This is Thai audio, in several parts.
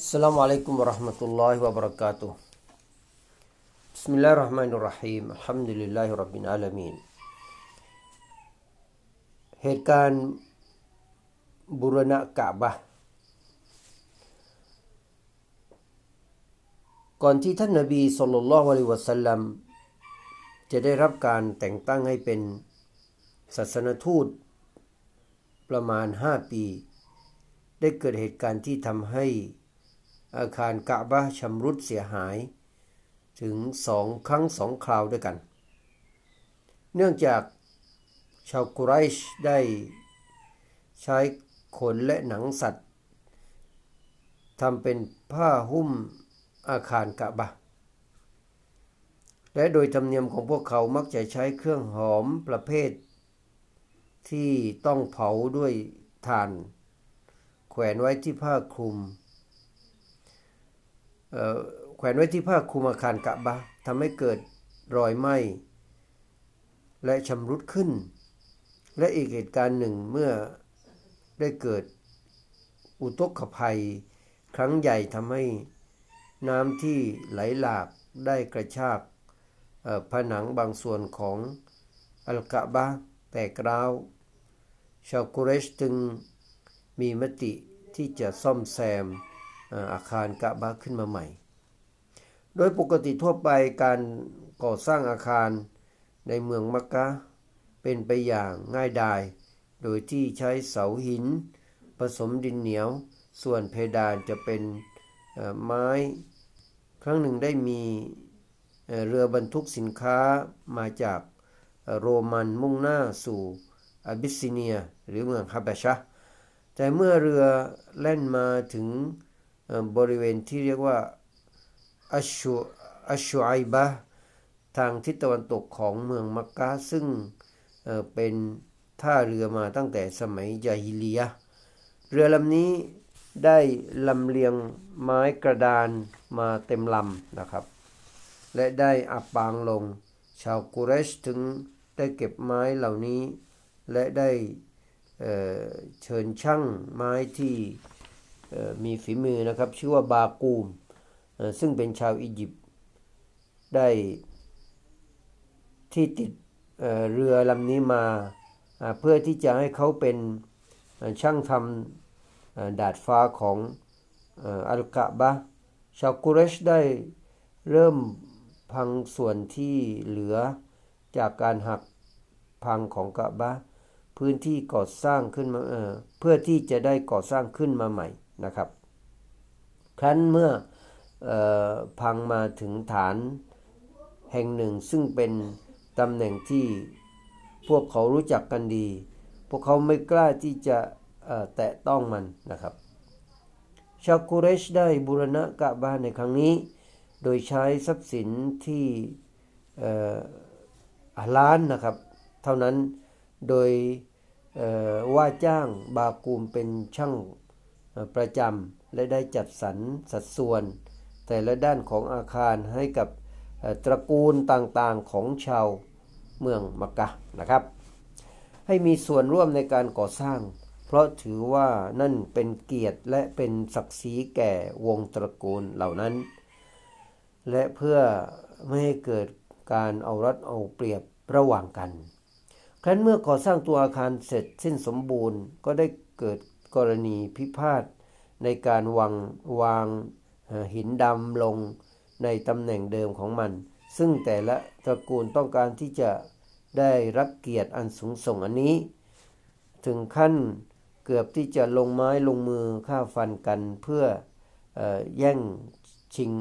السلام عليكم ورحمة الله وبركاته بسم الله الرحمن الرحيم الحمد لله رب العالمين เหตุการณ์บุรณะกะบะห์ก่อนที่ท่านนบีสุลต่านละฮ์อะลัยฮิวะสัลลัมจะได้รับการแต่งตั้งให้เป็นศาสนทูตประมาณ 5 ปี ได้เกิดเหตุการณ์ที่ทำให้ อาคารกะบะชำรุดเสียหายถึงสองครั้งสองคราวด้วยกัน เนื่องจากชาวกุไรชได้ใช้ขนและหนังสัตว์ทำเป็นผ้าหุ้มอาคารกะบะ และโดยธรรมเนียมของพวกเขามักจะใช้เครื่องหอมประเภท ที่ต้องเผาด้วยถ่าน แขวนไว้ที่ผ้าคลุม แขวนไว้ที่ผ้าคลุมอาคารกะบะทำให้เกิดรอยไหม้และชำรุดขึ้น และอีกเหตุการณ์หนึ่งเมื่อได้เกิดอุทกภัย ครั้งใหญ่ทำให้น้ำที่ไหลหลากได้กระชากผนังบางส่วนของอัลกะบะแตกร้าว ชาวกุเรชจึงมีมติที่จะซ่อมแซม อาคารกะบะขึ้นมาใหม่ โดยปกติทั่วไปการก่อสร้างอาคารในเมืองมักกะเป็นไปอย่างง่ายดาย โดยที่ใช้เสาหิน ผสมดินเหนียว ส่วนเพดานจะเป็นไม้ ครั้งหนึ่งได้มีเรือบรรทุกสินค้ามาจากโรมันมุ่งหน้าสู่อาบิสซิเนียหรือเมืองฮาบชะแต่เมื่อเรือแล่นมาถึง บริเวณที่เรียกว่าอัชชูอัชชูไอบะทางทิศตะวันตกของเมืองมักกะซึ่งเป็นท่าเรือมาตั้งแต่สมัยยาฮิเลีย เรือลำนี้ได้ลำเลียงไม้กระดานมาเต็มลำนะครับ และได้อับปางลง ชาวกุเรชถึงได้เก็บไม้เหล่านี้ และได้เเชิญช่างไม้ที่ มีฝีมือนะครับ ชื่อว่าบากูม ซึ่งเป็นชาวอียิปต์ได้ที่ติดเรือลำนี้มาเพื่อที่จะให้เขาเป็นช่างทำดาดฟ้าของอัลกะบะชาวกุเรชได้เริ่มพังส่วนที่เหลือจากการหักพังของกะบะพื้นที่ก่อสร้างขึ้นมาเเพื่อที่จะได้ก่อสร้างขึ้นมาใหม่ นะครับ ครั้นเมื่ออพังมาถึงฐานแห่งหนึ่งซึ่งเป็นตำแหน่งที่พวกเขารู้จักกันดี พวกเขาไม่กล้าที่จะแตะต้องมันนะครับ ชาวกุเรชได้บูรณะกะบาในครั้งนี้ โดยใช้ทรัพย์สินที่ล้านนะครับ เท่านั้นโดยว่าจ้างบากูมเป็นช่าง ประจำและได้จัดสรรสัดส่วน แต่ละด้านของอาคารให้กับตระกูลต่างๆของชาวเมืองมักกะนะครับ ให้มีส่วนร่วมในการก่อสร้าง เพราะถือว่านั่นเป็นเกียรติและเป็นศักดิ์ศรีแก่วงตระกูลเหล่านั้น และเพื่อไม่ให้เกิดการเอารัดเอาเปรียบระหว่างกัน ครั้นเมื่อก่อสร้างตัวอาคารเสร็จสิ้นสมบูรณ์ก็ได้เกิด กรณีพิพาทในการวางวางหินดำลงในตำแหน่งเดิมของมัน ซึ่งแต่ละตระกูลต้องการที่จะได้รับเกียรติอันสูงส่งอันนี้ ถึงขั้นเกือบที่จะลงไม้ลงมือฆ่าฟันกันเพื่ออแย่งชิง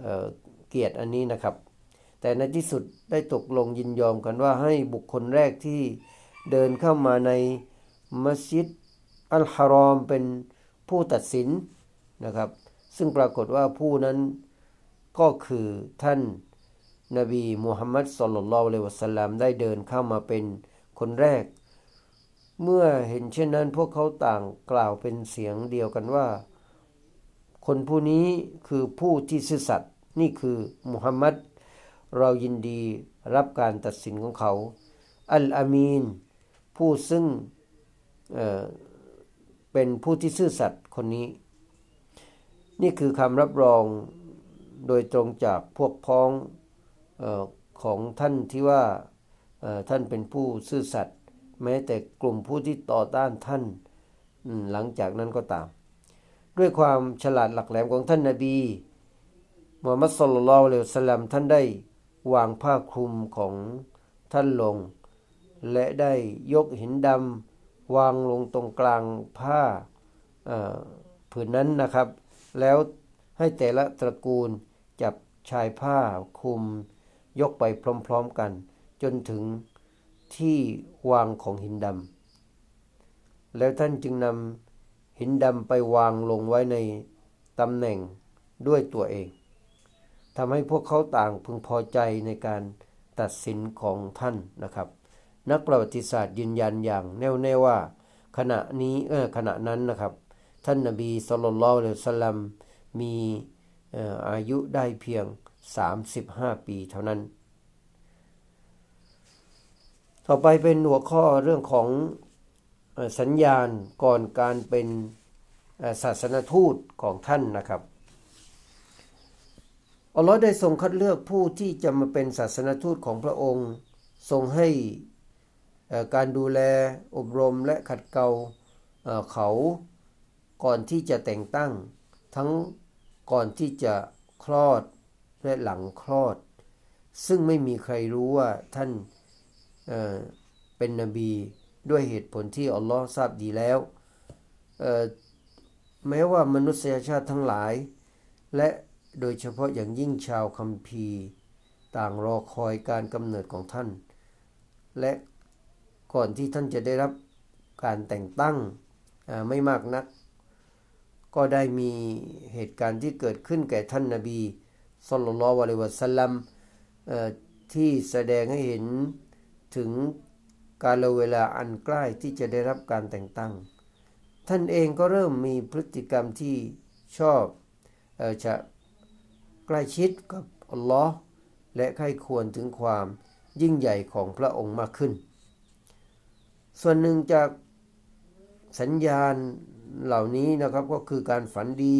เเกียรติอันนี้นะครับ แต่ในที่สุดได้ตกลงยินยอมกันว่าให้บุคคลแรกที่เดินเข้ามาในมัสยิด อัลฮารอมเป็นผู้ตัดสินนะครับ ซึ่งปรากฏว่าผู้นั้นก็คือท่านนบีมูฮัมมัดสุลลัลลอฮุอะลัยวะสัลลัมได้เดินเข้ามาเป็นคนแรก เมื่อเห็นเช่นนั้นพวกเขาต่างกล่าวเป็นเสียงเดียวกันว่า คนผู้นี้คือผู้ที่ซื่อสัตย์นี่คือมุฮัมมัดเรายินดีรับการตัดสินของเขา อัลอามีน ผู้ซึ่ง เป็นผู้ที่ซื่อสัตย์คนนี้ นี่คือคำรับรองโดยตรงจากพวกพ้องออของท่านที่ว่าท่านเป็นผู้ซื่อสัตย์แม้แต่กลุ่มผู้ที่ต่อต้านท่านหลังจากนั้นก็ตาม ด้วยความฉลาดหลักแหลมของท่านนาบีมูฮัมมัดสุลลัลลอฮุอะลัยฮิสลามท่านได้วางผ้าคลุมของท่านลง และได้ยกหินดำ วางลงตรงกลางผ้าผืนนั้นนะครับ แล้วให้แต่ละตระกูลจับชายผ้าคลุม ยกไปพร้อมๆกัน จนถึงที่วางของหินดำแล้วท่านจึงนำหินดำไปวางลงไว้ในตำแหน่งด้วยตัวเองทำให้พวกเขาต่างพึงพอใจในการตัดสินของท่านนะครับ นักประวัติศาสตร์ยืนยันอย่างแน่วแน่ว่า ขณะนี้เออขณะนั้นนะครับ ท่านนบีสุลต่านละลสลัมมีอายุได้เพียง 35 ปีเท่านั้น ต่อไปเป็นหัวข้อเรื่องของสัญญาณก่อนการเป็นศาสนทูตของท่านนะครับอัลลอฮ์ได้ทรงคัดเลือกผู้ที่จะมาเป็นศาสนทูตของพระองค์ ทรงให้ การดูแลอบรมและขัดเกลาเขาก่อนที่จะแต่งตั้ง ทั้งก่อนที่จะคลอดและหลังคลอด ซึ่งไม่มีใครรู้ว่าท่านเเป็นนบีด้วยเหตุผลที่อัลลอฮ์ทราบดีแล้ว แม้ว่ามนุษยชาติทั้งหลาย และโดยเฉพาะอย่างยิ่งชาวคัมภีร์ ต่างรอคอยการกำเนิดของท่าน และ ก่อนที่ท่านจะได้รับการแต่งตั้งไม่มากนัก ก็ได้มีเหตุการณ์ที่เกิดขึ้นแก่ท่านนาบีสุลลัลวะลัยวะสัลลัมที่แสดงให้เห็นถึงการเวลาอันใกล้ที่จะได้รับการแต่งตั้ง ท่านเองก็เริ่มมีพฤติกรรมที่ชอบจะใกล้ชิดกับอัลลอฮ์และใครควรถึงความยิ่งใหญ่ของพระองค์มากขึ้น ส่วนหนึ่งจากสัญญาณเหล่านี้นะครับก็คือการฝันดี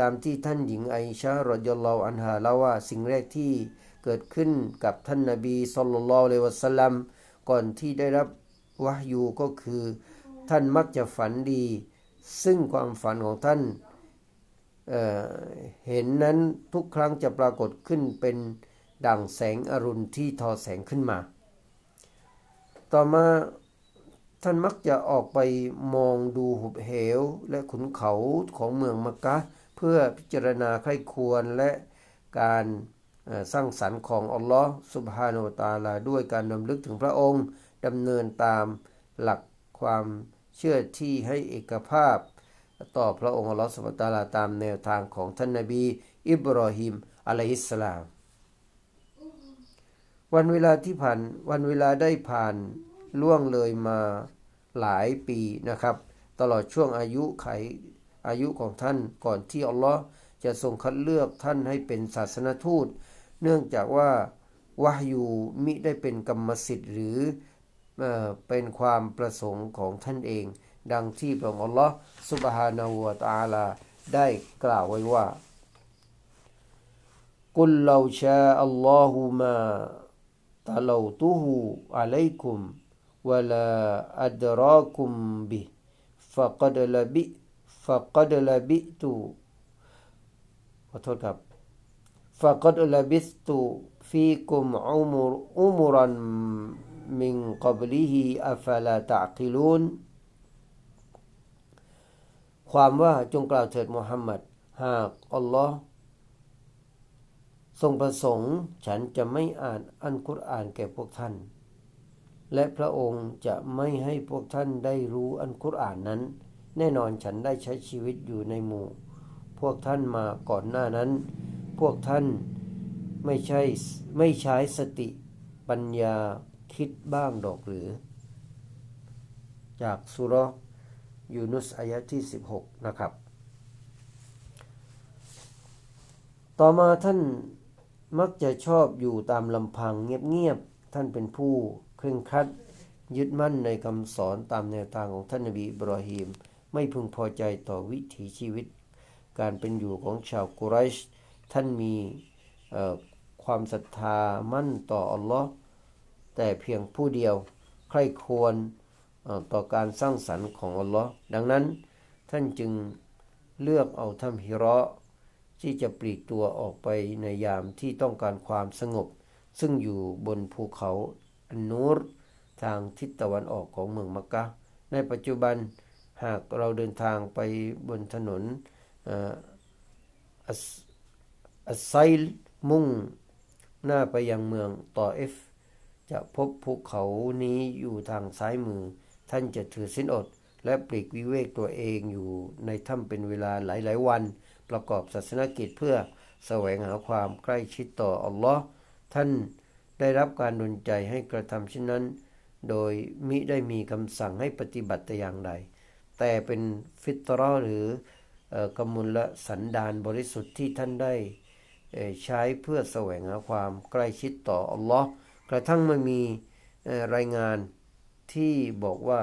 ตามที่ท่านหญิงไอชารอยลลออันฮาเล่าว่าสิ่งแรกที่เกิดขึ้นกับท่านนาบีสุลต่านละเลวะสลัมก่อนที่ได้รับวะยูก็คือ ท่านมักจะฝันดี ซึ่งความฝันของท่านเเห็นนั้นทุกครั้งจะปรากฏขึ้นเป็นดั่งแสงอรุณที่ทอแสงขึ้นมา ต่อมา ท่านมักจะออกไปมองดูหุบเหวและขุนเขาของเมืองมักกะเพื่อพิจารณาใครควรและการสร้างสรรค์ของอัลลอฮ์สุบฮานาตาลาด้วยการนำลึกถึงพระองค์ดำเนินตามหลักความเชื่อที่ให้เอกภาพ ต่อพระองค์อัลลอฮฺสุบฮานุตาลาตามแนวทางของท่านนบี อิบรอฮิมอะลัยฮิสสลาม วันเวลาที่ผ่านวันเวลาได้ผ่าน ล่วงเลยมาหลายปีนะครับ ตลอดช่วงอายุไขอายุของท่านก่อนที่อัลลอฮ์จะทรงคัดเลือกท่านให้เป็นศาสนทูต เนื่องจากว่าวะยูมิได้เป็นกรรมสิทธิ์หรือเป็นความประสงค์ของท่านเอง ดังที่พระองค์อัลลอฮ์สุบฮานาหูวะตาลาได้กล่าวไว้ว่ากุลลาชาอัลลอฮุมาตะลาตุฮูอะลัยกุม วะลาอัดรากุมบิฟะกัดลบิฟะกัดลบิตุขอโทษครับ فقد لبثت فيكم عمر عمرا من قبله أفلا تعقلون ความว่าจงกล่าวเถิดมุฮัมมัด หากอัลลอฮ์ทรงประสงค์ ฉันจะไม่อ่านอันกุรอานแก่พวกท่าน และพระองค์จะไม่ให้พวกท่านได้รู้อันกุรอานนั้น แน่นอนฉันได้ใช้ชีวิตอยู่ในหมู่ พวกท่านมาก่อนหน้านั้น พวกท่านไม่ใช่ไม่ใช้สติปัญญาคิดบ้างดอกหรือ จากสุรยูนุสอายะที่ 16 นะครับ ต่อมาท่านมักจะชอบอยู่ตามลำพังเงียบๆท่านเป็นผู้ เคร่งครัด ยึดมั่นในคำสอนตามแนวทางของท่านนบีอิบรอฮีม ไม่พึงพอใจต่อวิถีชีวิต การเป็นอยู่ของชาวกุไรชท่านมีความศรัทธามั่นต่ออัลลอฮ์แต่เพียงผู้เดียวใครควรต่อการสร้างสรรค์ของอัลลอฮ์ดังนั้นท่านจึงเลือกเอาทำฮิระที่จะปลีกตัวออกไปในยามที่ต้องการความสงบ ซึ่งอยู่บนภูเขา อันนูรทางทิศตะวันออกของเมืองมักกะในปัจจุบันหากเราเดินทางไปบนถนนอัสไซลมุ่งหน้าไปยังเมืองตอเอฟ จะพบภูเขานี้อยู่ทางซ้ายมือ ท่านจะถือสินอด และปลีกวิเวกตัวเองอยู่ในถ้ำเป็นเวลาหลายๆวัน ประกอบศาสนกิจเพื่อแสวงหาความใกล้ชิดต่ออัลลอฮ์ท่าน ได้รับการดลใจให้กระทำเช่นนั้น โดยมิได้มีคำสั่งให้ปฏิบัติแต่อย่างใด แต่เป็นฟิตรอหรือกมุลละสันดานบริสุทธิ์ที่ท่านได้ใช้เพื่อแสวงหาความใกล้ชิดต่ออัลลอฮ์กระทั่งมันมีรายงานที่บอกว่า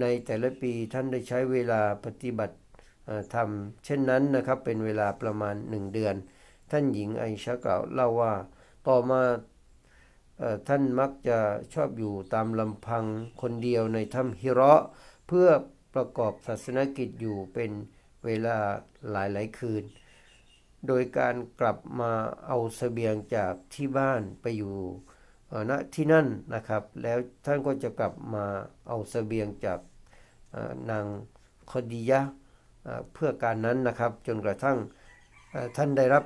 ในแต่ละปีท่านได้ใช้เวลาปฏิบัติทำเช่นนั้นนะครับเป็นเวลาประมาณหนึ่งเดือน ท่านหญิงไอชะกล่าวเล่าว่า ต่อมา ท่านมักจะชอบอยู่ตามลำพังคนเดียวในถ้ำฮิระเพื่อประกอบศาสนกิจอยู่เป็นเวลาหลายหลายคืน โดยการกลับมาเอาสเสบียงจากที่บ้านไปอยู่ณที่นั่นนะครับ แล้วท่านก็จะกลับมาเอาสเสบียงจากนางคดียะเพื่อการนั้นนะครับ จนกระทั่งท่านได้รับ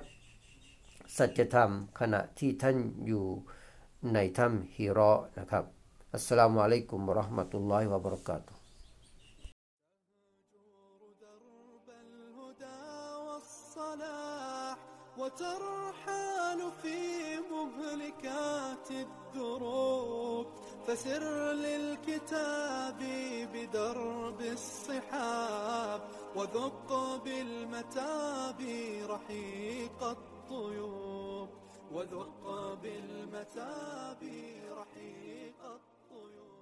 สัจธรรมขณะที่ท่านอยู่ ในถ้ำฮิรอนะครับ อัสสลามุอะลัยกุมวะราะห์มะตุลลอฮิวะบะเราะกาตุ وترحال في مهلكات الدروب فسر للكتاب بدرب الصحاب وذق بالمتاب رحيق الطيوب وذق بالمتاب رحيق الطيوب